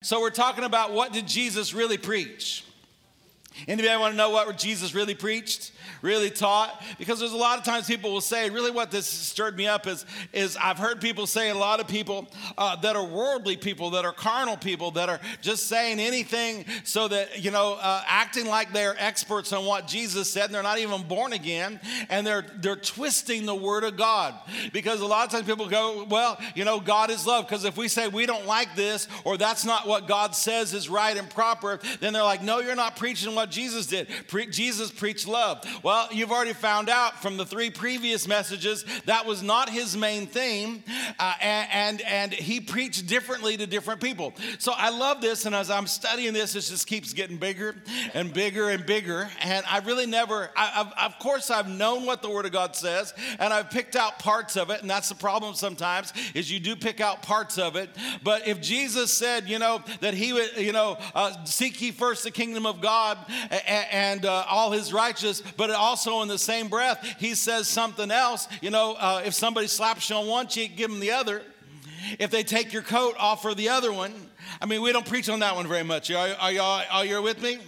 So we're talking about what did Jesus really preach? Anybody want to know what Jesus really preached? really taught because there's a lot of times people will say really what this stirred me up is is i've heard people say a lot of people uh, that are worldly people that are carnal people that are just saying anything so that you know uh, acting like they're experts on what jesus said and they're not even born again and they're they're twisting the word of god because a lot of times people go well you know god is love because if we say we don't like this or that's not what god says is right and proper then they're like no you're not preaching what jesus did Pre- jesus preached love well, you've already found out from the three previous messages that was not his main theme, uh, and, and, and he preached differently to different people. So I love this, and as I'm studying this, it just keeps getting bigger and bigger and bigger. And I really never, I, of course, I've known what the Word of God says, and I've picked out parts of it, and that's the problem sometimes is you do pick out parts of it. But if Jesus said, you know, that he would, you know, uh, seek ye first the kingdom of God and, uh, all His righteous, but also in the same breath, he says something else. You know, uh, if somebody slaps you on one cheek, give them the other. If they take your coat, offer the other one. I mean, we don't preach on that one very much. Are, are y'all, are you with me?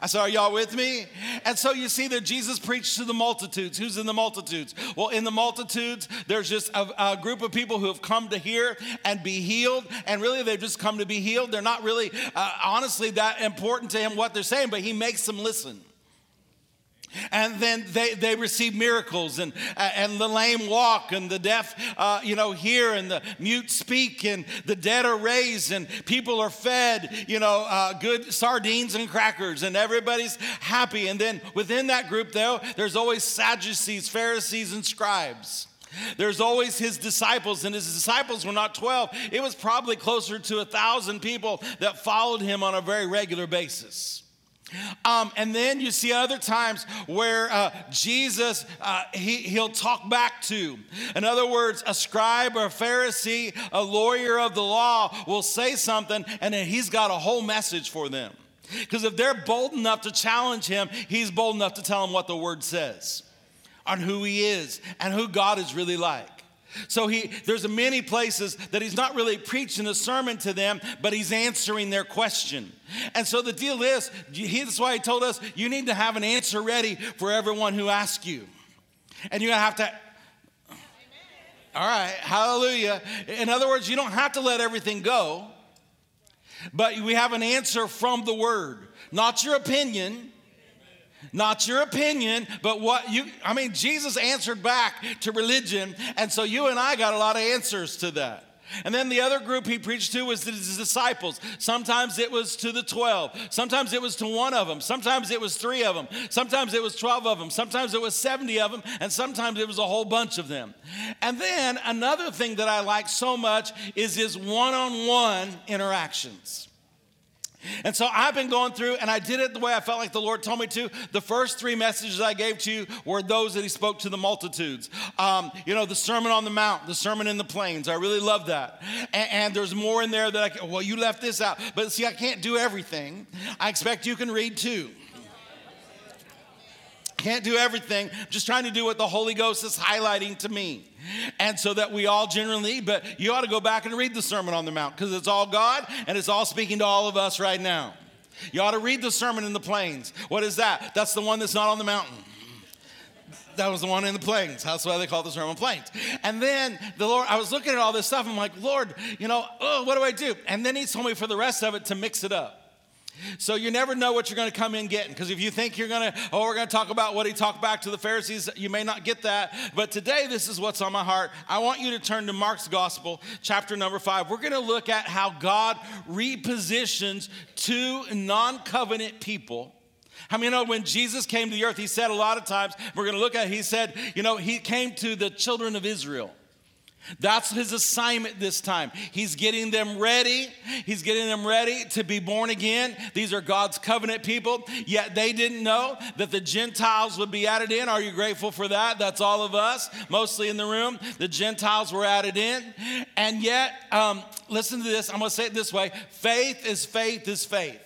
I said, Are y'all with me? And so you see that Jesus preached to the multitudes. Who's in the multitudes? Well, in the multitudes, there's just a, a, group of people who have come to hear and be healed. And really, they've just come to be healed. They're not really, uh, honestly, that important to him what they're saying, but he makes them listen. And then they, they receive miracles, and, and the lame walk, and the deaf, uh, you know, hear, and the mute speak, and the dead are raised, and people are fed, you know, uh, good sardines and crackers, and everybody's happy. And then within that group, though, there's always Sadducees, Pharisees, and scribes. There's always his disciples, and his disciples were not 12. It was probably closer to a thousand people that followed him on a very regular basis. Um, and then you see other times where uh, Jesus, uh, he, he'll talk back to. In other words, a scribe or a Pharisee, a lawyer of the law will say something, and then he's got a whole message for them. Because if they're bold enough to challenge him, he's bold enough to tell them what the word says on who he is and who God is really like. So he there's many places that he's not really preaching a sermon to them, but he's answering their question. And so the deal is, that's why he told us you need to have an answer ready for everyone who asks you. And you have to all right, hallelujah. In other words, you don't have to let everything go, but we have an answer from the word, not your opinion, not your opinion, but what you, I mean, Jesus answered back to religion. And so you and I got a lot of answers to that. And then the other group he preached to was his disciples. Sometimes it was to the 12. Sometimes it was to one of them. Sometimes it was three of them. Sometimes it was 12 of them. Sometimes it was 70 of them. And sometimes it was a whole bunch of them. And then another thing that I like so much is his one on one interactions. And so I've been going through, and I did it the way I felt like the Lord told me to. The first three messages I gave to you were those that He spoke to the multitudes. Um, you know, the Sermon on the Mount, the Sermon in the Plains. I really love that. And, and there's more in there that I can, well, you left this out. But see, I can't do everything. I expect you can read too. Can't do everything. I'm just trying to do what the Holy Ghost is highlighting to me. And so that we all generally, but you ought to go back and read the Sermon on the Mount because it's all God and it's all speaking to all of us right now. You ought to read the Sermon in the Plains. What is that? That's the one that's not on the mountain. That was the one in the plains. That's why they call the Sermon Plains. And then the Lord, I was looking at all this stuff. I'm like, Lord, you know, oh, what do I do? And then He told me for the rest of it to mix it up. So you never know what you're going to come in getting. Because if you think you're going to, oh, we're going to talk about what he talked back to the Pharisees, you may not get that. But today, this is what's on my heart. I want you to turn to Mark's Gospel, chapter number five. We're going to look at how God repositions two non covenant people. How I many know when Jesus came to the earth, he said a lot of times, we're going to look at, he said, you know, he came to the children of Israel. That's his assignment this time. He's getting them ready. He's getting them ready to be born again. These are God's covenant people, yet they didn't know that the Gentiles would be added in. Are you grateful for that? That's all of us, mostly in the room. The Gentiles were added in. And yet, um, listen to this. I'm going to say it this way faith is faith is faith.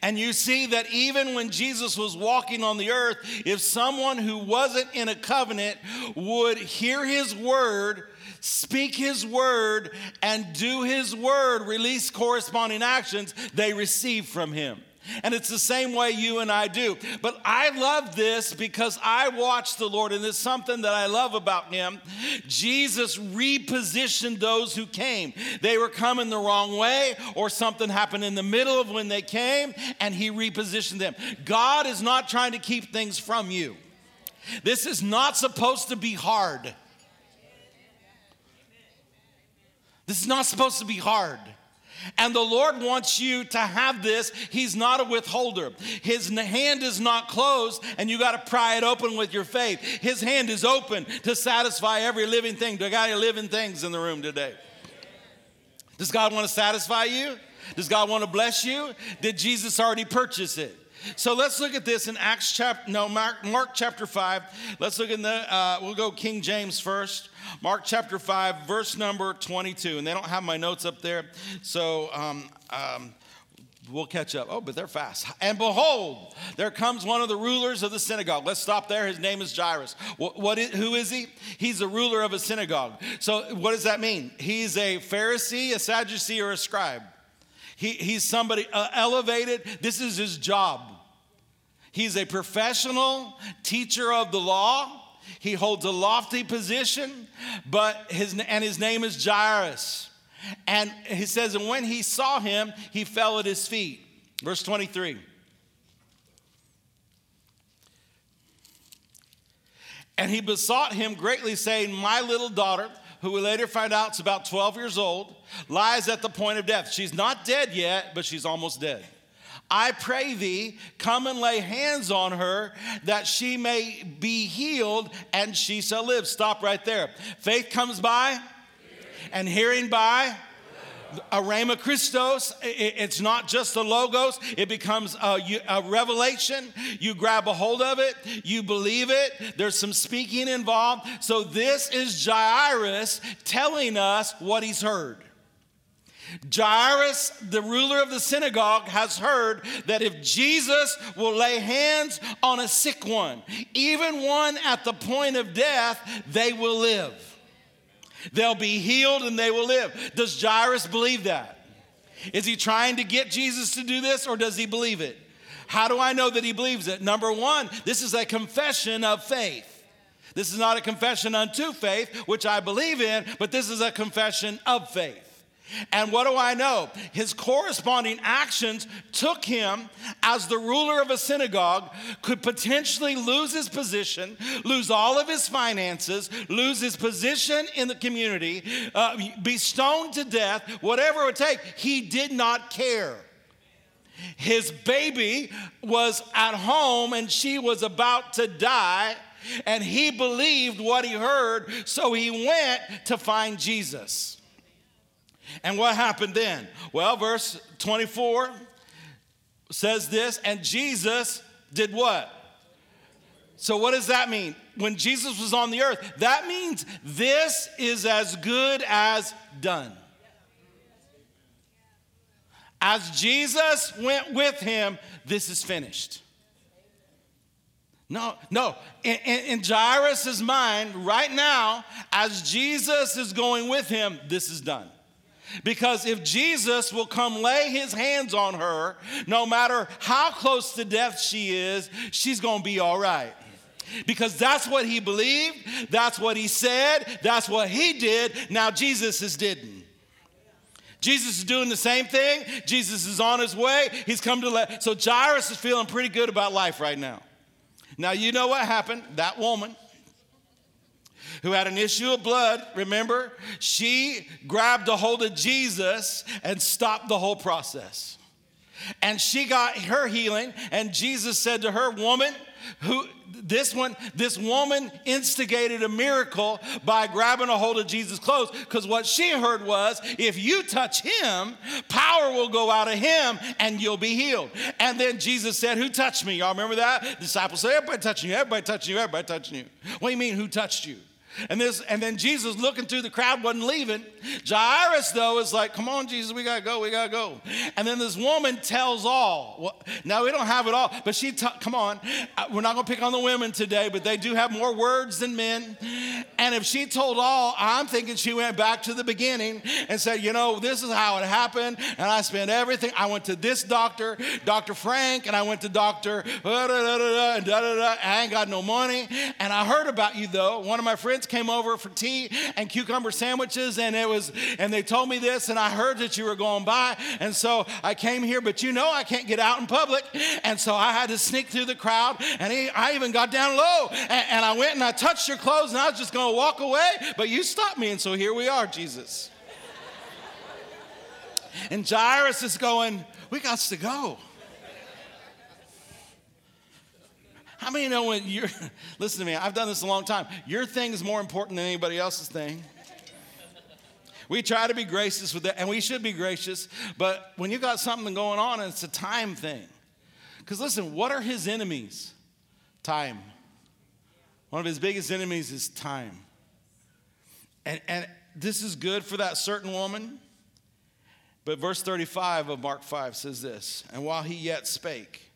And you see that even when Jesus was walking on the earth, if someone who wasn't in a covenant would hear his word, speak his word, and do his word, release corresponding actions, they receive from him. And it's the same way you and I do. But I love this because I watch the Lord, and it's something that I love about him. Jesus repositioned those who came. They were coming the wrong way, or something happened in the middle of when they came, and he repositioned them. God is not trying to keep things from you. This is not supposed to be hard. This is not supposed to be hard. And the Lord wants you to have this. He's not a withholder. His hand is not closed, and you got to pry it open with your faith. His hand is open to satisfy every living thing. Do I got any living things in the room today? Does God want to satisfy you? Does God want to bless you? Did Jesus already purchase it? So let's look at this in Acts chapter, no, Mark, Mark chapter 5. Let's look in the, uh, we'll go King James first. Mark chapter 5, verse number 22. And they don't have my notes up there. So, um, um, we'll catch up. Oh, but they're fast. And behold, there comes one of the rulers of the synagogue. Let's stop there. His name is Jairus. What, what is, who is he? He's a ruler of a synagogue. So, what does that mean? He's a Pharisee, a Sadducee, or a scribe. He, he's somebody uh, elevated. This is his job. He's a professional teacher of the law. He holds a lofty position, but his, and his name is Jairus. And he says, and when he saw him, he fell at his feet. Verse 23. And he besought him greatly, saying, My little daughter, who we later find out is about 12 years old, lies at the point of death. She's not dead yet, but she's almost dead. I pray thee, come and lay hands on her that she may be healed and she shall live. Stop right there. Faith comes by and hearing by a Christos, it's not just the logos, it becomes a, a, revelation. You grab a hold of it, you believe it, there's some speaking involved. So, this is Jairus telling us what he's heard. Jairus, the ruler of the synagogue, has heard that if Jesus will lay hands on a sick one, even one at the point of death, they will live. They'll be healed and they will live. Does Jairus believe that? Is he trying to get Jesus to do this or does he believe it? How do I know that he believes it? Number one, this is a confession of faith. This is not a confession unto faith, which I believe in, but this is a confession of faith. And what do I know? His corresponding actions took him, as the ruler of a synagogue, could potentially lose his position, lose all of his finances, lose his position in the community, uh, be stoned to death, whatever it would take. He did not care. His baby was at home and she was about to die, and he believed what he heard, so he went to find Jesus. And what happened then? Well, verse 24 says this, and Jesus did what? So, what does that mean? When Jesus was on the earth, that means this is as good as done. As Jesus went with him, this is finished. No, no. In, in, in Jairus' mind, right now, as Jesus is going with him, this is done. Because if Jesus will come lay his hands on her, no matter how close to death she is, she's gonna be all right. Because that's what he believed, that's what he said, that's what he did. Now Jesus is didn't. Jesus is doing the same thing. Jesus is on his way. He's come to let. So Jairus is feeling pretty good about life right now. Now, you know what happened? That woman, who had an issue of blood, remember? She grabbed a hold of Jesus and stopped the whole process. And she got her healing, and Jesus said to her, Woman, who this one, this woman instigated a miracle by grabbing a hold of Jesus' clothes because what she heard was if you touch him, power will go out of him and you'll be healed. And then Jesus said, Who touched me? Y'all remember that? disciples said, Everybody touching you, everybody touching you, everybody touching you. What do you mean, who touched you? And this, and then Jesus looking through the crowd wasn't leaving. Jairus though is like, "Come on, Jesus, we gotta go, we gotta go." And then this woman tells all. Well, now we don't have it all, but she, ta- come on, uh, we're not gonna pick on the women today, but they do have more words than men. And if she told all, I'm thinking she went back to the beginning and said, "You know, this is how it happened, and I spent everything. I went to this doctor, Doctor Frank, and I went to da. I ain't got no money, and I heard about you though. One of my friends." Came over for tea and cucumber sandwiches, and it was, and they told me this, and I heard that you were going by, and so I came here, but you know I can't get out in public, and so I had to sneak through the crowd, and I even got down low, and, and I went and I touched your clothes, and I was just going to walk away, but you stopped me, and so here we are, Jesus. And Jairus is going, We got to go. How many know when you're, listen to me, I've done this a long time. Your thing is more important than anybody else's thing. We try to be gracious with that, and we should be gracious, but when you got something going on, it's a time thing. Because listen, what are his enemies? Time. One of his biggest enemies is time. And, and this is good for that certain woman. But verse 35 of Mark 5 says this And while he yet spake,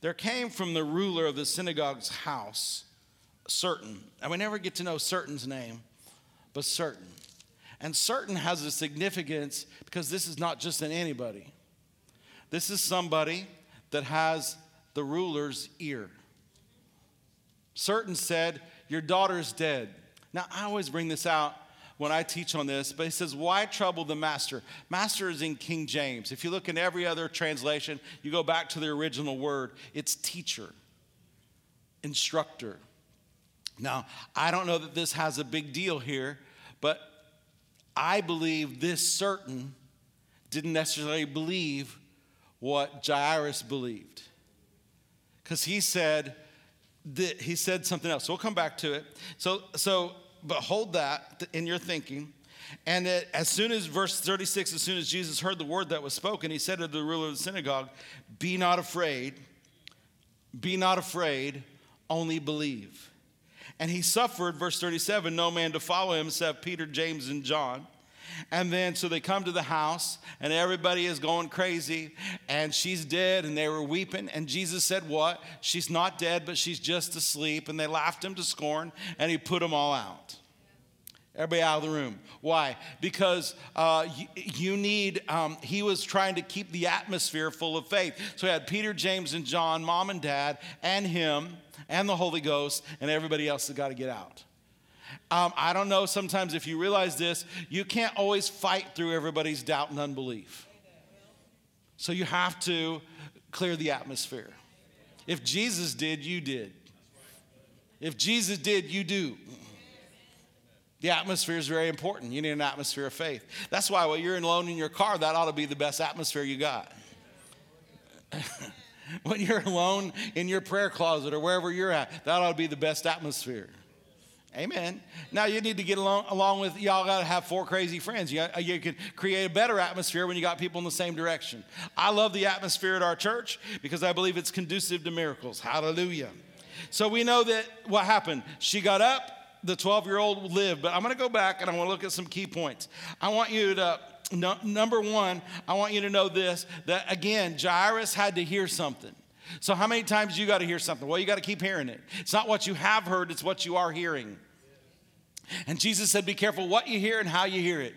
there came from the ruler of the synagogue's house, certain, and we never get to know certain's name, but certain. And certain has a significance because this is not just an anybody. This is somebody that has the ruler's ear. Certain said, Your daughter's dead. Now, I always bring this out when I teach on this, but he says, Why trouble the master? Master is in King James. If you look in every other translation, you go back to the original word, it's teacher, instructor. Now, I don't know that this has a big deal here, but I believe this certain didn't necessarily believe what Jairus believed. Because he said, that he said something else. So we'll come back to it. So, so but hold that in your thinking. And it, as soon as verse 36, as soon as Jesus heard the word that was spoken, he said to the ruler of the synagogue, Be not afraid, be not afraid, only believe. And he suffered, verse 37, no man to follow him except Peter, James, and John. And then, so they come to the house, and everybody is going crazy, and she's dead, and they were weeping. And Jesus said, What? She's not dead, but she's just asleep. And they laughed him to scorn, and he put them all out. Everybody out of the room. Why? Because uh, you, you, need, um, he was trying to keep the atmosphere full of faith. So he had Peter, James, and John, mom and dad, and him, and the Holy Ghost, and everybody else that got to get out. Um, I don't know sometimes if you realize this, you can't always fight through everybody's doubt and unbelief. So you have to clear the atmosphere. If Jesus did, you did. If Jesus did, you do. The atmosphere is very important. You need an atmosphere of faith. That's why when you're alone in your car, that ought to be the best atmosphere you got. when you're alone in your prayer closet or wherever you're at, that ought to be the best atmosphere. Amen. Now you need to get along, along with y'all. Got to have four crazy friends. You, uh, you can create a better atmosphere when you got people in the same direction. I love the atmosphere at our church because I believe it's conducive to miracles. Hallelujah. So we know that what happened. She got up. The 12 year old lived. But I'm going to go back and I want to look at some key points. I want you to no, number one. I want you to know this that again, Jairus had to hear something. So, how many times you got to hear something? Well, you got to keep hearing it. It's not what you have heard, it's what you are hearing. And Jesus said, Be careful what you hear and how you hear it.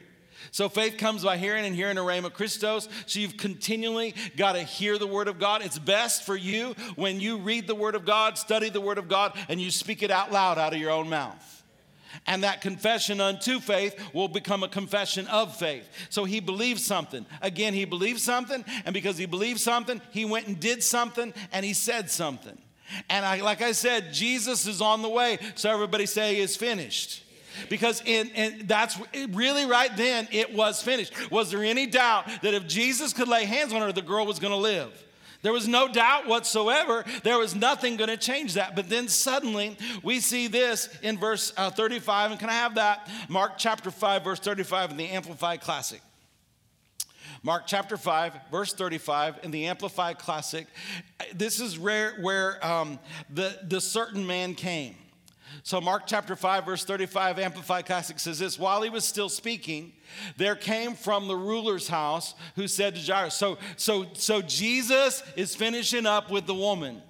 So faith comes by hearing and hearing a rhema Christos. So you've continually got to hear the word of God. It's best for you when you read the word of God, study the word of God, and you speak it out loud out of your own mouth. And that confession unto faith will become a confession of faith. So he believed something. Again, he believed something, and because he believed something, he went and did something and he said something. And I, like I said, Jesus is on the way. So everybody say, is finished because in, in, that's really right then it was finished was there any doubt that if jesus could lay hands on her the girl was going to live there was no doubt whatsoever. There was nothing going to change that. But then suddenly we see this in verse uh, 35. And can I have that? Mark chapter 5, verse 35 in the Amplified Classic. Mark chapter 5, verse 35 in the Amplified Classic. This is where, where um, the, the certain man came. So, Mark chapter 5, verse 35, Amplified Classic says this While he was still speaking, there came from the ruler's house who said to Jairus, So, so, so Jesus is finishing up with the woman.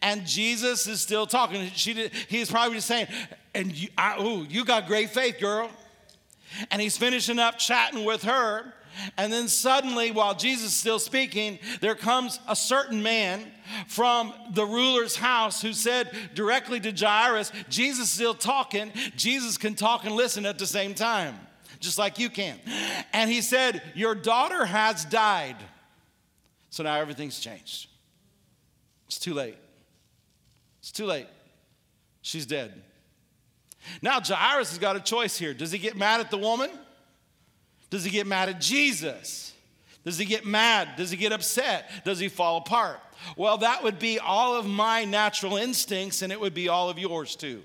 And Jesus is still talking. She did, he's probably just saying, and you, I, ooh, you got great faith, girl. And he's finishing up chatting with her. And then suddenly, while Jesus is still speaking, there comes a certain man from the ruler's house who said directly to Jairus, Jesus is still talking. Jesus can talk and listen at the same time, just like you can. And he said, Your daughter has died. So now everything's changed. It's too late. It's too late. She's dead. Now, Jairus has got a choice here. Does he get mad at the woman? Does he get mad at Jesus? Does he get mad? Does he get upset? Does he fall apart? Well, that would be all of my natural instincts, and it would be all of yours too.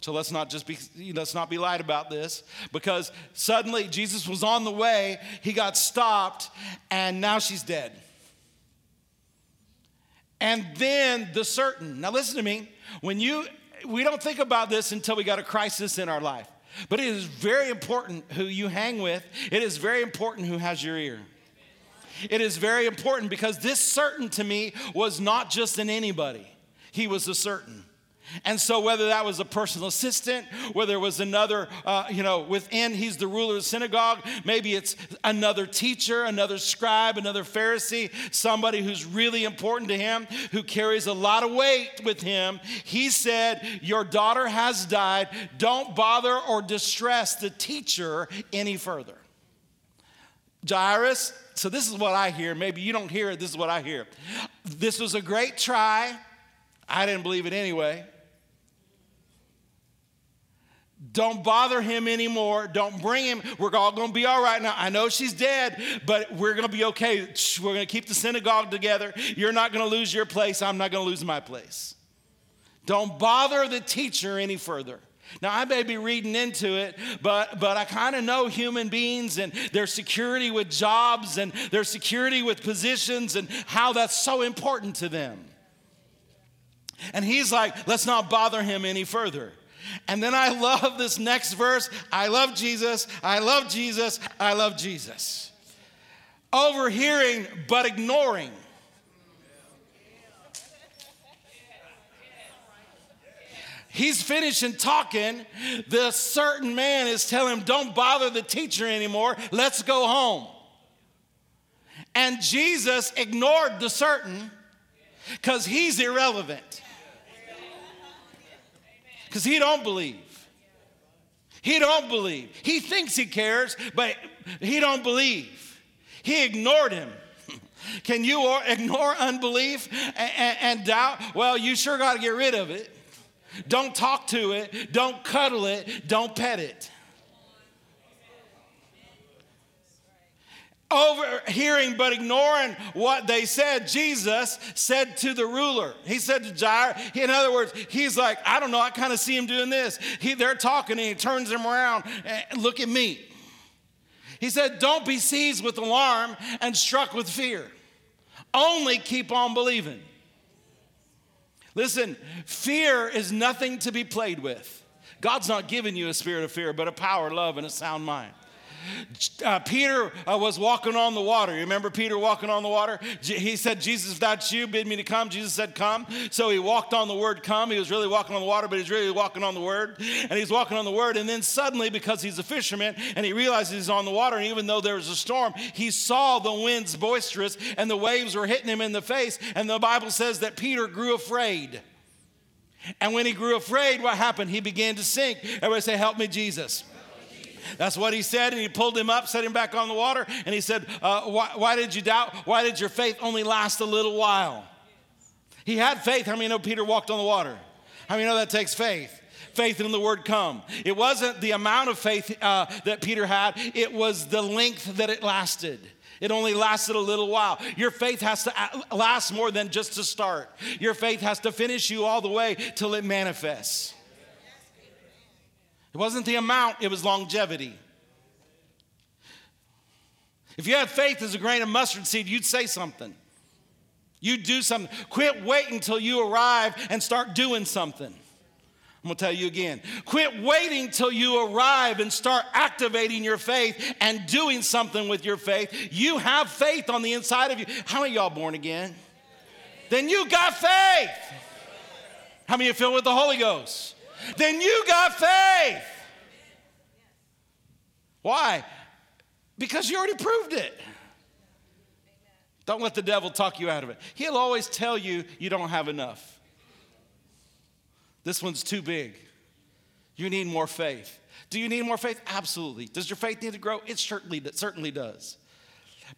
So let's not just be let's not be lied about this because suddenly Jesus was on the way, he got stopped, and now she's dead. And then the certain. Now listen to me. When you we don't think about this until we got a crisis in our life. But it is very important who you hang with. It is very important who has your ear. It is very important because this certain to me was not just in anybody, he was a certain. And so, whether that was a personal assistant, whether it was another, uh, you know, within, he's the ruler of the synagogue, maybe it's another teacher, another scribe, another Pharisee, somebody who's really important to him, who carries a lot of weight with him. He said, Your daughter has died. Don't bother or distress the teacher any further. Jairus, so this is what I hear. Maybe you don't hear it, this is what I hear. This was a great try. I didn't believe it anyway. Don't bother him anymore. Don't bring him. We're all going to be all right now. I know she's dead, but we're going to be okay. We're going to keep the synagogue together. You're not going to lose your place. I'm not going to lose my place. Don't bother the teacher any further. Now, I may be reading into it, but, but I kind of know human beings and their security with jobs and their security with positions and how that's so important to them. And he's like, let's not bother him any further. And then I love this next verse I love Jesus, I love Jesus, I love Jesus. Overhearing but ignoring. He's finishing talking. The certain man is telling him, Don't bother the teacher anymore. Let's go home. And Jesus ignored the certain because he's irrelevant because he don't believe. He don't believe. He thinks he cares, but he don't believe. He ignored him. Can you ignore unbelief and, and doubt? Well, you sure got to get rid of it. Don't talk to it. Don't cuddle it. Don't pet it. Overhearing but ignoring what they said, Jesus said to the ruler, He said to Jair, in other words, he's like, I don't know, I kind of see him doing this. He, they're talking and he turns them around, and look at me. He said, Don't be seized with alarm and struck with fear. Only keep on believing. Listen, fear is nothing to be played with. God's not giving you a spirit of fear, but a power, love, and a sound mind. Uh, Peter uh, was walking on the water. You remember Peter walking on the water? he said, Jesus, if that's you, bid me to come. Jesus said, Come. So he walked on the word come. He was really walking on the water, but he's really walking on the word. And he's walking on the word. And then suddenly, because he's a fisherman and he realizes he's on the water, and even though there was a storm, he saw the winds boisterous and the waves were hitting him in the face. And the Bible says that Peter grew afraid. And when he grew afraid, what happened? He began to sink. Everybody say, Help me, Jesus. That's what he said, and he pulled him up, set him back on the water, and he said, uh, why, why, did you doubt? Why did your faith only last a little while? He had faith. How many know Peter walked on the water? How many know that takes faith? Faith in the word come. It wasn't the amount of faith uh, that Peter had, it was the length that it lasted. It only lasted a little while. Your faith has to last more than just to start. Your faith has to finish you all the way till it manifests. It wasn't the amount, it was longevity. If you had faith as a grain of mustard seed, you'd say something. You'd do something. Quit waiting until you arrive and start doing something. I'm gonna tell you again. Quit waiting till you arrive and start activating your faith and doing something with your faith. You have faith on the inside of you. How many y'all born again? Then you got faith. How many you filled with the Holy Ghost? Then you got faith. Why? Because you already proved it. Don't let the devil talk you out of it. He'll always tell you you don't have enough. This one's too big. You need more faith. Do you need more faith? Absolutely. Does your faith need to grow? It certainly, certainly does.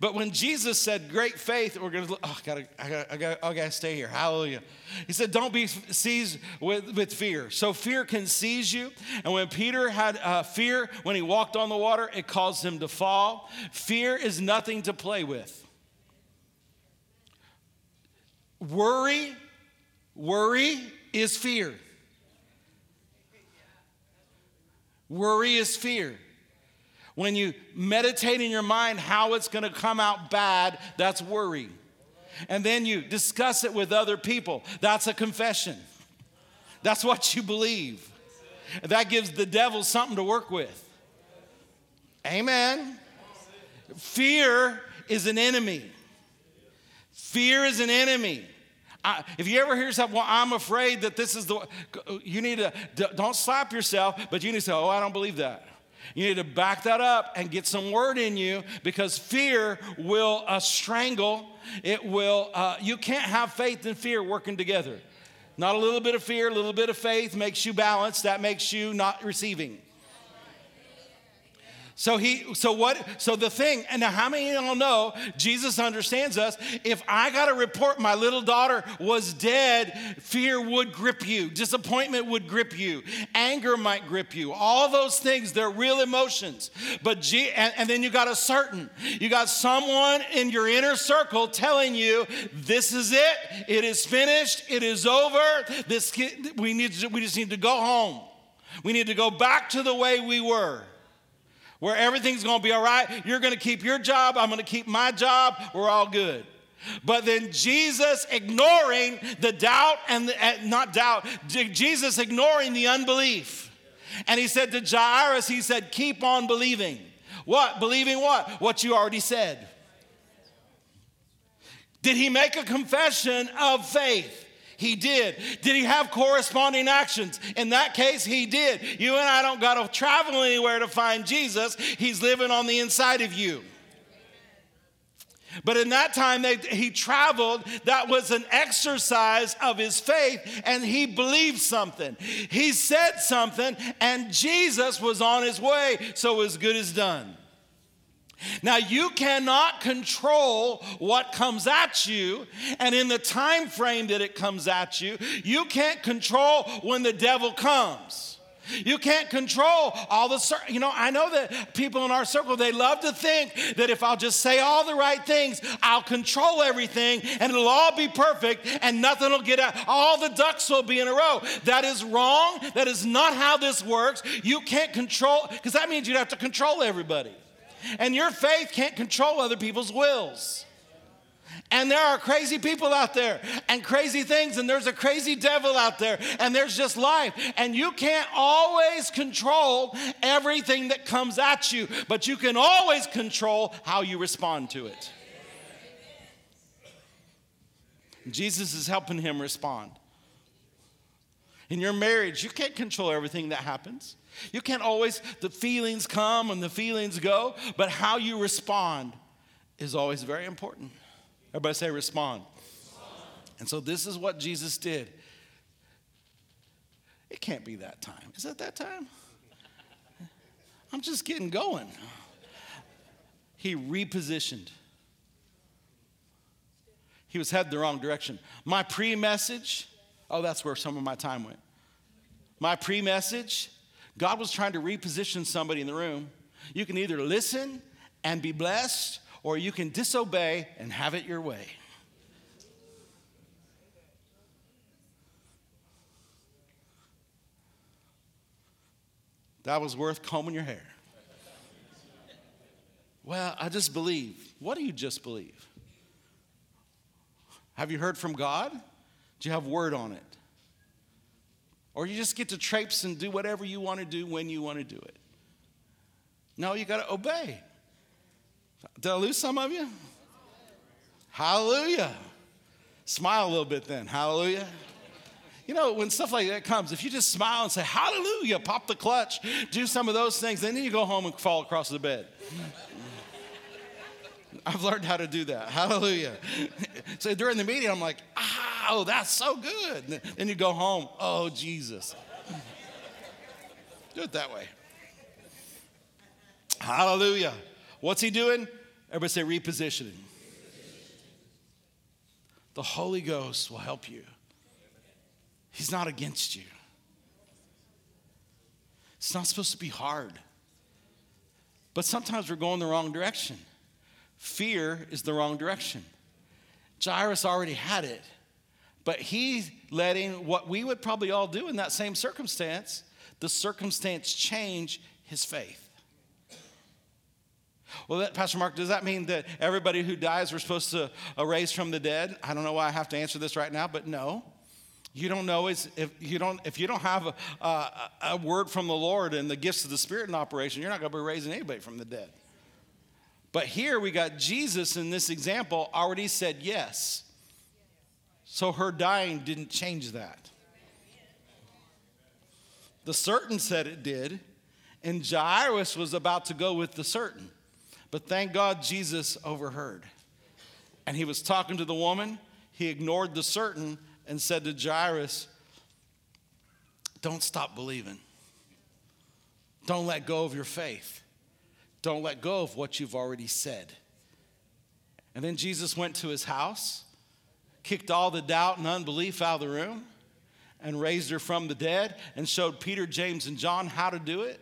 But when Jesus said, Great faith, we're going to, oh, I gotta, I gotta, I gotta, I gotta stay here. Hallelujah. He said, Don't be seized with, with fear. So fear can seize you. And when Peter had uh, fear, when he walked on the water, it caused him to fall. Fear is nothing to play with. Worry, worry is fear. Worry is fear. When you meditate in your mind how it's going to come out bad, that's worry. And then you discuss it with other people, that's a confession. That's what you believe. That gives the devil something to work with. Amen. Fear is an enemy. Fear is an enemy. I, if you ever hear yourself, well, I'm afraid that this is the, you need to, don't slap yourself, but you need to say, oh, I don't believe that. You need to back that up and get some word in you because fear will uh, strangle. It will, uh, you can't have faith and fear working together. Not a little bit of fear, a little bit of faith makes you balanced. That makes you not receiving. So he, so what, so the thing, and now how many of y'all know Jesus understands us? If I got a report my little daughter was dead, fear would grip you, disappointment would grip you, anger might grip you. All those things, they're real emotions. But G, and, and then you got a certain, you got someone in your inner circle telling you, this is it, it is finished, it is over. This we need to, we just need to go home. We need to go back to the way we were where everything's gonna be all right. You're gonna keep your job, I'm gonna keep my job, we're all good. But then Jesus ignoring the doubt and the, uh, not doubt, Jesus ignoring the unbelief. And he said to Jairus, he said, keep on believing. What? Believing what? What you already said. Did he make a confession of faith? He did. Did he have corresponding actions? In that case, he did. You and I don't got to travel anywhere to find Jesus, he's living on the inside of you. But in that time, he traveled. That was an exercise of his faith, and he believed something. He said something, and Jesus was on his way, so as good as done. Now you cannot control what comes at you and in the time frame that it comes at you. You can't control when the devil comes. You can't control all the, you know, I know that people in our circle, they love to think that if I'll just say all the right things, I'll control everything and it'll all be perfect and nothing will get out. All the ducks will be in a row. That is wrong. That is not how this works. You can't control, because that means you'd have to control everybody. And your faith can't control other people's wills. And there are crazy people out there and crazy things, and there's a crazy devil out there, and there's just life. And you can't always control everything that comes at you, but you can always control how you respond to it. Jesus is helping him respond. In your marriage, you can't control everything that happens. You can't always, the feelings come and the feelings go, but how you respond is always very important. Everybody say, respond. respond. And so this is what Jesus did. It can't be that time. Is it that time? I'm just getting going. He repositioned. He was headed the wrong direction. My pre message, oh, that's where some of my time went. My pre message God was trying to reposition somebody in the room. You can either listen and be blessed, or you can disobey and have it your way. That was worth combing your hair. Well, I just believe. What do you just believe? Have you heard from God? Do you have word on it? Or you just get to traipse and do whatever you want to do when you want to do it. No, you got to obey. Did I lose some of you? Hallelujah. Smile a little bit then. Hallelujah. You know, when stuff like that comes, if you just smile and say, Hallelujah, pop the clutch, do some of those things, then you go home and fall across the bed. I've learned how to do that. Hallelujah. so during the meeting, I'm like, ah, oh, that's so good. Then you go home, oh, Jesus. do it that way. Hallelujah. What's he doing? Everybody say repositioning. The Holy Ghost will help you. He's not against you. It's not supposed to be hard. But sometimes we're going the wrong direction. Fear is the wrong direction. Jairus already had it, but he's letting what we would probably all do in that same circumstance, the circumstance change his faith. Well, that, Pastor Mark, does that mean that everybody who dies we're supposed to raise from the dead? I don't know why I have to answer this right now, but no. You don't know if you don't if you don't have a, a, a word from the Lord and the gifts of the Spirit in operation, you're not going to be raising anybody from the dead. But here we got Jesus in this example already said yes. So her dying didn't change that. The certain said it did, and Jairus was about to go with the certain. But thank God Jesus overheard. And he was talking to the woman, he ignored the certain and said to Jairus, Don't stop believing. Don't let go of your faith. Don't let go of what you've already said. And then Jesus went to his house, kicked all the doubt and unbelief out of the room, and raised her from the dead, and showed Peter, James, and John how to do it.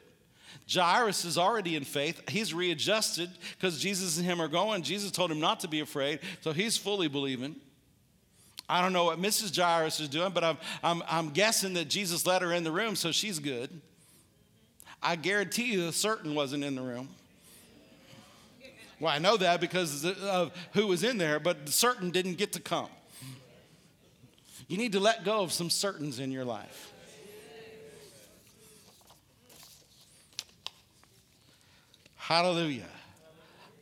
Jairus is already in faith. He's readjusted because Jesus and him are going. Jesus told him not to be afraid, so he's fully believing. I don't know what Mrs. Jairus is doing, but I'm, I'm, I'm guessing that Jesus let her in the room, so she's good. I guarantee you certain wasn't in the room. Well, I know that because of who was in there, but the certain didn't get to come. You need to let go of some certains in your life. Hallelujah.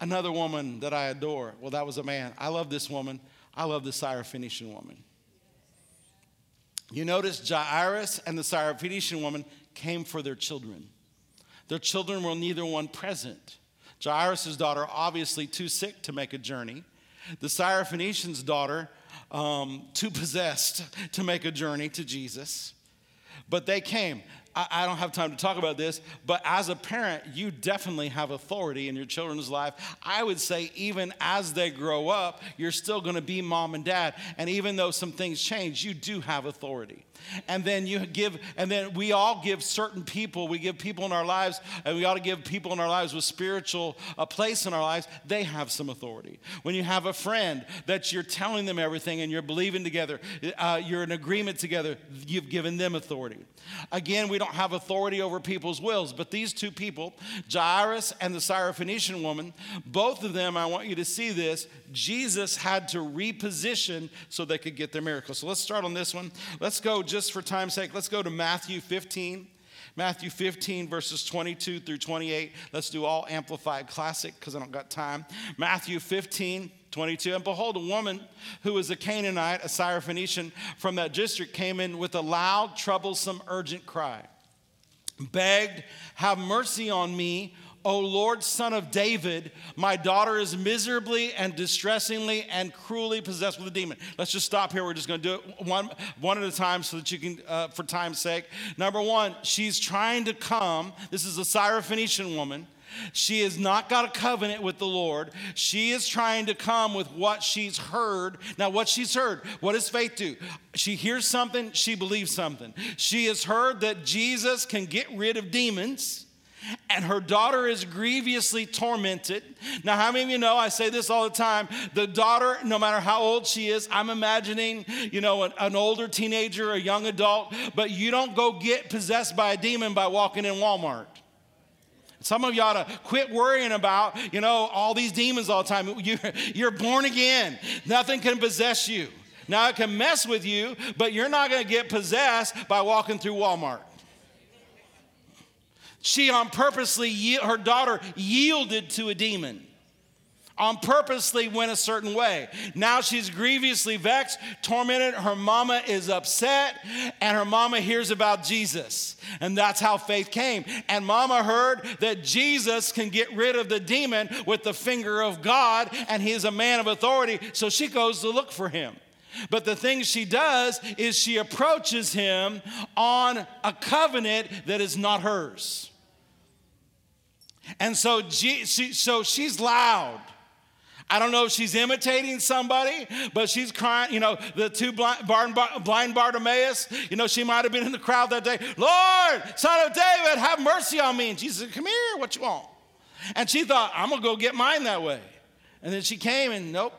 Another woman that I adore. Well, that was a man. I love this woman. I love the Syrophoenician woman. You notice Jairus and the Syrophoenician woman came for their children. Their children were neither one present. Jairus' daughter, obviously too sick to make a journey. The Syrophoenician's daughter, um, too possessed to make a journey to Jesus. But they came. I, I don't have time to talk about this, but as a parent, you definitely have authority in your children's life. I would say, even as they grow up, you're still to be mom and dad. And even though some things change, you do have authority. And then you give, and then we all give certain people, we give people in our lives, and we ought to give people in our lives with spiritual a place in our lives, they have some authority. When you have a friend that you're telling them everything and you're believing together, uh, you're in agreement together, you've given them authority. Again, we don't have authority over people's wills, but these two people, Jairus and the Syrophoenician woman, both of them, I want you to see this, Jesus had to reposition so they could get their miracle. So let's start on this one. Let's go just for time's sake, let's go to Matthew 15. Matthew 15, verses 22 through 28. Let's do all amplified classic because I don't got time. Matthew 15, 22. And behold, a woman who was a Canaanite, a Syrophoenician from that district, came in with a loud, troublesome, urgent cry. Begged, Have mercy on me, O Lord, son of David, my daughter is miserably and distressingly and cruelly possessed with a demon. Let's just stop here. We're just going to do it one, one at a time so that you can, uh, for time's sake. Number one, she's trying to come. This is a Syrophoenician woman. She has not got a covenant with the Lord. She is trying to come with what she's heard. Now, what she's heard, what does faith do? She hears something, she believes something. She has heard that Jesus can get rid of demons and her daughter is grievously tormented. Now, how many of you know? I say this all the time. The daughter, no matter how old she is, I'm imagining, you know, an, an, older teenager, a young adult, but you don't go get possessed by a demon by walking in Walmart. Some of you ought to quit worrying about, you know, all these demons all the time. You're, you're born again. Nothing can possess you. Now, it can mess with you, but you're not going to get possessed by walking through Walmart. She on purposely, her daughter yielded to a demon on purposely went a certain way. Now she's grievously vexed, tormented. Her mama is upset, and her mama hears about Jesus. And that's how faith came. And mama heard that Jesus can get rid of the demon with the finger of God, and he is a man of authority. So she goes to look for him. But the thing she does is she approaches him on a covenant that is not hers. And so, she, so she's loud. I don't know if she's imitating somebody, but she's crying. You know, the two blind, blind Bartimaeus, you know, she might have been in the crowd that day. Lord, son of David, have mercy on me. And Jesus said, Come here, what you want? And she thought, I'm going to go get mine that way. And then she came and nope.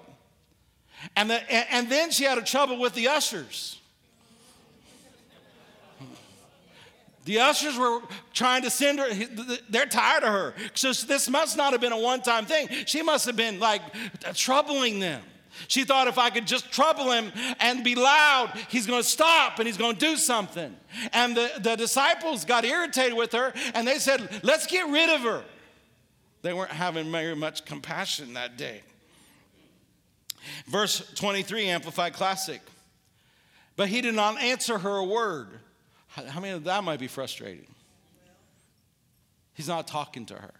And, the, and then she had a trouble with the ushers. The ushers were trying to send her, they're tired of her. So this must not have been a one time thing. She must have been like troubling them. She thought if I could just trouble him and be loud, he's going to stop and he's going to do something. And the, the disciples got irritated with her and they said, Let's get rid of her. They weren't having very much compassion that day. Verse 23, Amplified Classic. But he did not answer her a word. How many of that might be frustrating? He's not talking to her.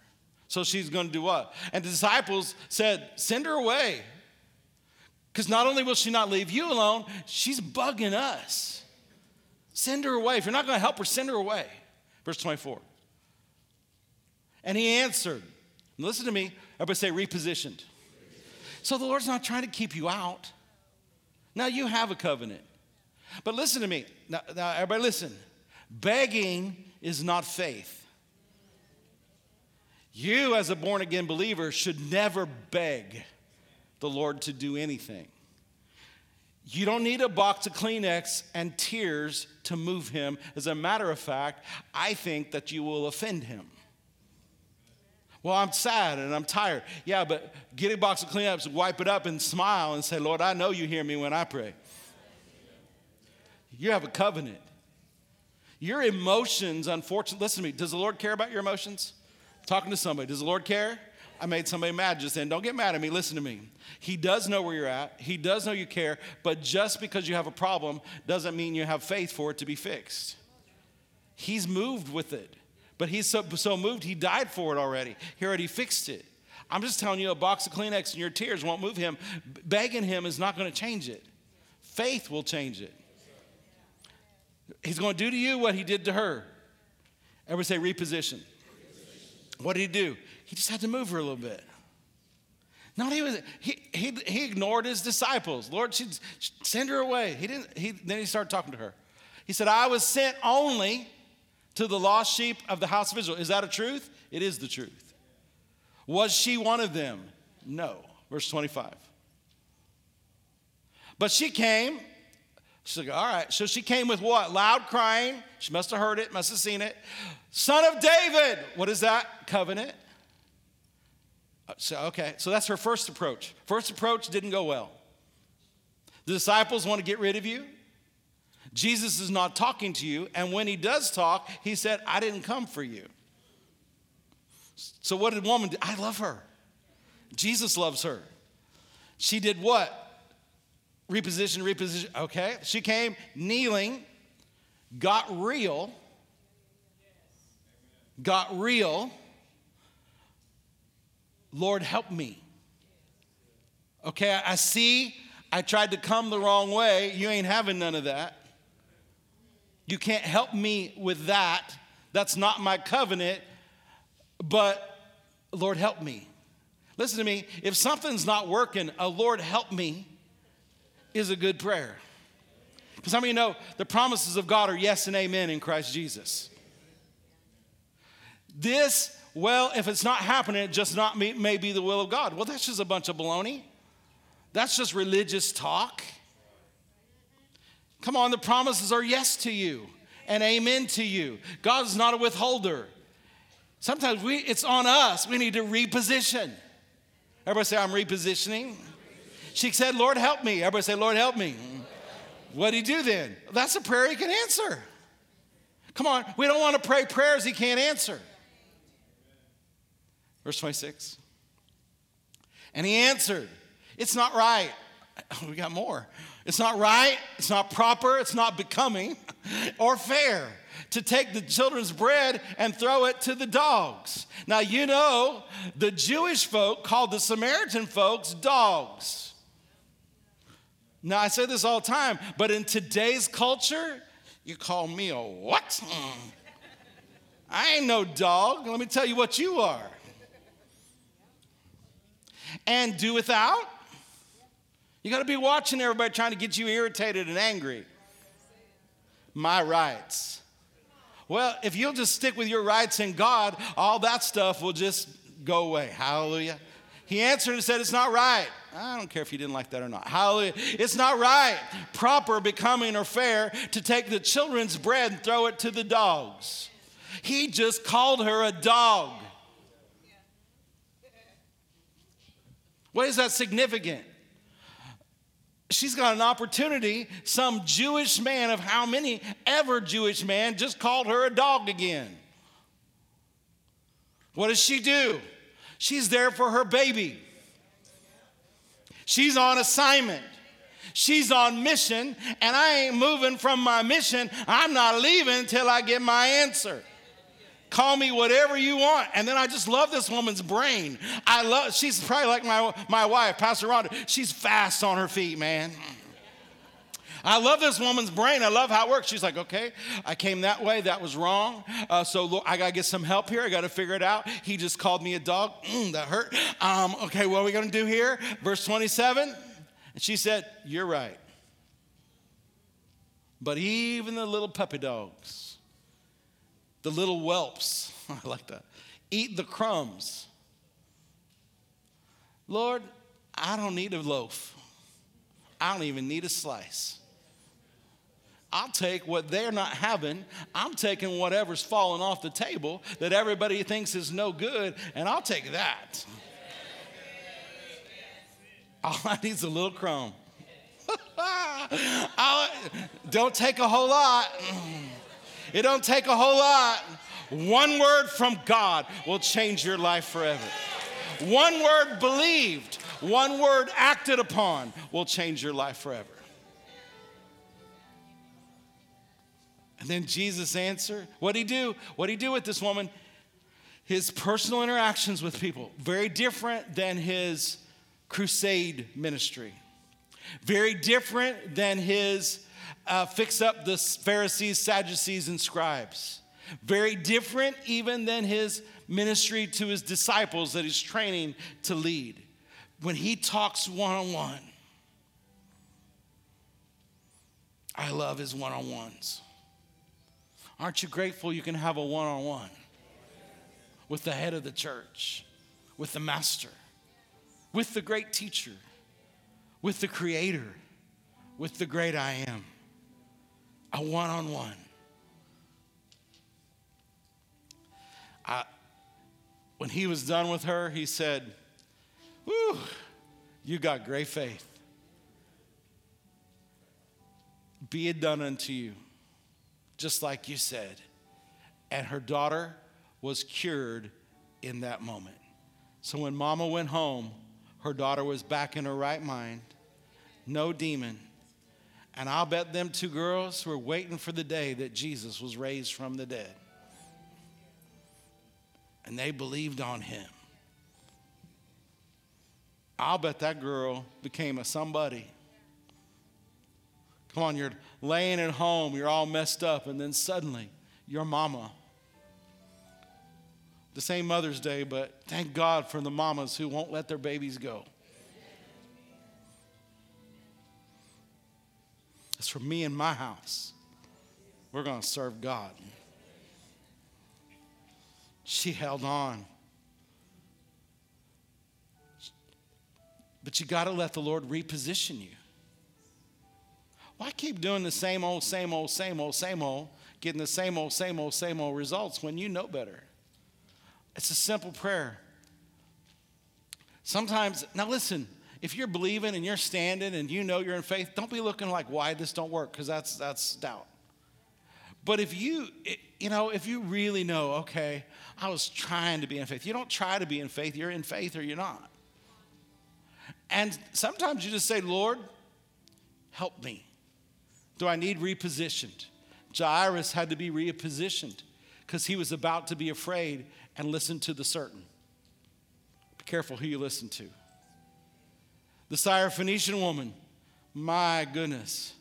So she's going to do what? And the disciples said, Send her away. Because not only will she not leave you alone, she's bugging us. Send her away. If you're not going to help her, send her away. Verse 24. And he answered, Listen to me. Everybody say, repositioned. So the Lord's not trying to keep you out. Now you have a covenant. But listen to me. Now, now everybody listen. Begging is not faith. You, as a born again believer, should never beg the Lord to do anything. You don't need a box of Kleenex and tears to move him. As a matter of fact, I think that you will offend him. Well, I'm sad and I'm tired. Yeah, but get a box of Kleenex, wipe it up, and smile and say, Lord, I know you hear me when I pray. You have a covenant. Your emotions, unfortunately, listen to me. Does the Lord care about your emotions? talking to somebody. Does the Lord care? I made somebody mad just then. Don't get mad at me. Listen to me. He does know where you're at. He does know you care. But just because you have a problem doesn't mean you have faith for it to be fixed. He's moved with it. But he's so, so moved, he died for it already. He already fixed it. I'm just telling you, a box of Kleenex and your tears won't move him. Begging him is not going to change it. Faith will change it. He's going to do to you what he did to her. Everybody say reposition. What did he do? He just had to move her a little bit. Not even he, he, he ignored his disciples. Lord, she'd send her away. He didn't. He, then he started talking to her. He said, "I was sent only to the lost sheep of the house of Israel." Is that a truth? It is the truth. Was she one of them? No. Verse twenty-five. But she came She's like, all right. So she came with what? Loud crying. She must have heard it, must have seen it. Son of David. What is that? Covenant. Uh, so, okay, so that's her first approach. First approach didn't go well. The disciples want to get rid of you. Jesus is not talking to you. And when he does talk, he said, I didn't come for you. So, what did woman do? I love her. Jesus loves her. She did what? reposition, reposition. Okay. She came kneeling, got real, got real. Lord, help me. Okay, I see I tried to come the wrong way. You ain't having none of that. You can't help me with that. That's not my covenant. But Lord, help me. Listen to me. If something's not working, a Lord, help me is a good prayer. Because how many of you know the promises of God are yes and amen in Christ Jesus? This, well, if it's not happening, it just not may be the will of God. Well, that's just a bunch of baloney. That's just religious talk. Come on, the promises are yes to you and amen to you. God is not a withholder. Sometimes we, it's on us. We need to reposition. Everybody say, I'm repositioning. She said, Lord, help me. Everybody say, Lord, help me. What do he do then? That's a prayer he can answer. Come on, we don't want to pray prayers he can't answer. Verse 26. And he answered, It's not right. We got more. It's not right, it's not proper, it's not becoming or fair to take the children's bread and throw it to the dogs. Now, you know, the Jewish folk called the Samaritan folks dogs. Now, I say this all the time, but in today's culture, you call me a what? I ain't no dog. Let me tell you what you are. And do without. You got to be watching everybody trying to get you irritated and angry. My rights. Well, if you'll just stick with your rights in God, all that stuff will just go away. Hallelujah. He answered and said, It's not right. I don't care if you didn't like that or not. Hallelujah. It's not right, proper, becoming, or fair to take the children's bread and throw it to the dogs. He just called her a dog. What is that significant? She's got an opportunity. Some Jewish man, of how many ever Jewish man, just called her a dog again. What does she do? She's there for her baby. She's on assignment. She's on mission, and I ain't moving from my mission. I'm not leaving until I get my answer. Call me whatever you want. And then I just love this woman's brain. I love, she's probably like my, my wife, Pastor Rhonda. She's fast on her feet, man. I love this woman's brain. I love how it works. She's like, okay, I came that way. That was wrong. Uh, so look, I got to get some help here. I got to figure it out. He just called me a dog. Mm, that hurt. Um, okay, what are we going to do here? Verse 27. And she said, You're right. But even the little puppy dogs, the little whelps, I like that, eat the crumbs. Lord, I don't need a loaf. I don't even need a slice. I'll take what they're not having. I'm taking whatever's falling off the table that everybody thinks is no good, and I'll take that. All I need is a little crumb. don't take a whole lot. It don't take a whole lot. One word from God will change your life forever. One word believed, one word acted upon will change your life forever. And then Jesus answered, What'd he do? What'd he do with this woman? His personal interactions with people, very different than his crusade ministry, very different than his uh, fix up the Pharisees, Sadducees, and scribes. Very different even than his ministry to his disciples that he's training to lead. When he talks one on one, I love his one on ones. Aren't you grateful you can have a one on one with the head of the church, with the master, with the great teacher, with the creator, with the great I am? A one on one. When he was done with her, he said, Whew, you got great faith. Be it done unto you, just like you said. And her daughter was cured in that moment. So when mama went home, her daughter was back in her right mind, no demon and I'll bet them two girls were waiting for the day that Jesus was raised from the dead. And they believed on him. I'll bet that girl became a somebody. Come on, you're laying at home, you're all messed up, and then suddenly your mama. The same Mother's Day, but thank God for the mamas who won't let their babies go. It's for me and my house. We're going to serve God. She held on. But you got to let the Lord reposition you. Why keep doing the same old, same old, same old, same old, getting the same old, same old, same old results when you know better? It's a simple prayer. Sometimes, now listen, if you're believing and you're standing and you know you're in faith, don't be looking like why this don't work because that's that's doubt. But if you you know, if you really know, okay, I was trying to be in faith. You don't try to be in faith, you're in faith or you're not. And sometimes you just say, "Lord, help me. Do I need repositioned?" Jairus had to be repositioned because he was about to be afraid and listen to the certain. Be careful who you listen to. The Syrophoenician woman, my goodness.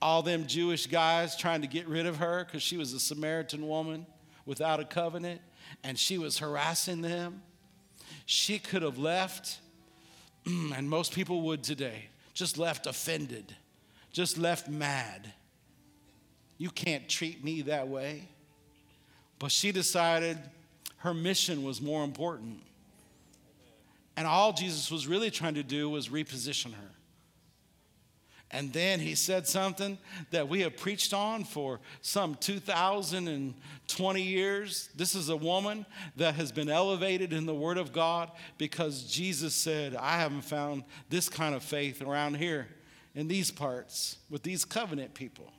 All them Jewish guys trying to get rid of her because she was a Samaritan woman without a covenant and she was harassing them. She could have left, and most people would today, just left offended, just left mad. You can't treat me that way. But she decided her mission was more important. And all Jesus was really trying to do was reposition her. And then he said something that we have preached on for some 2,020 years. This is a woman that has been elevated in the Word of God because Jesus said, I haven't found this kind of faith around here in these parts with these covenant people.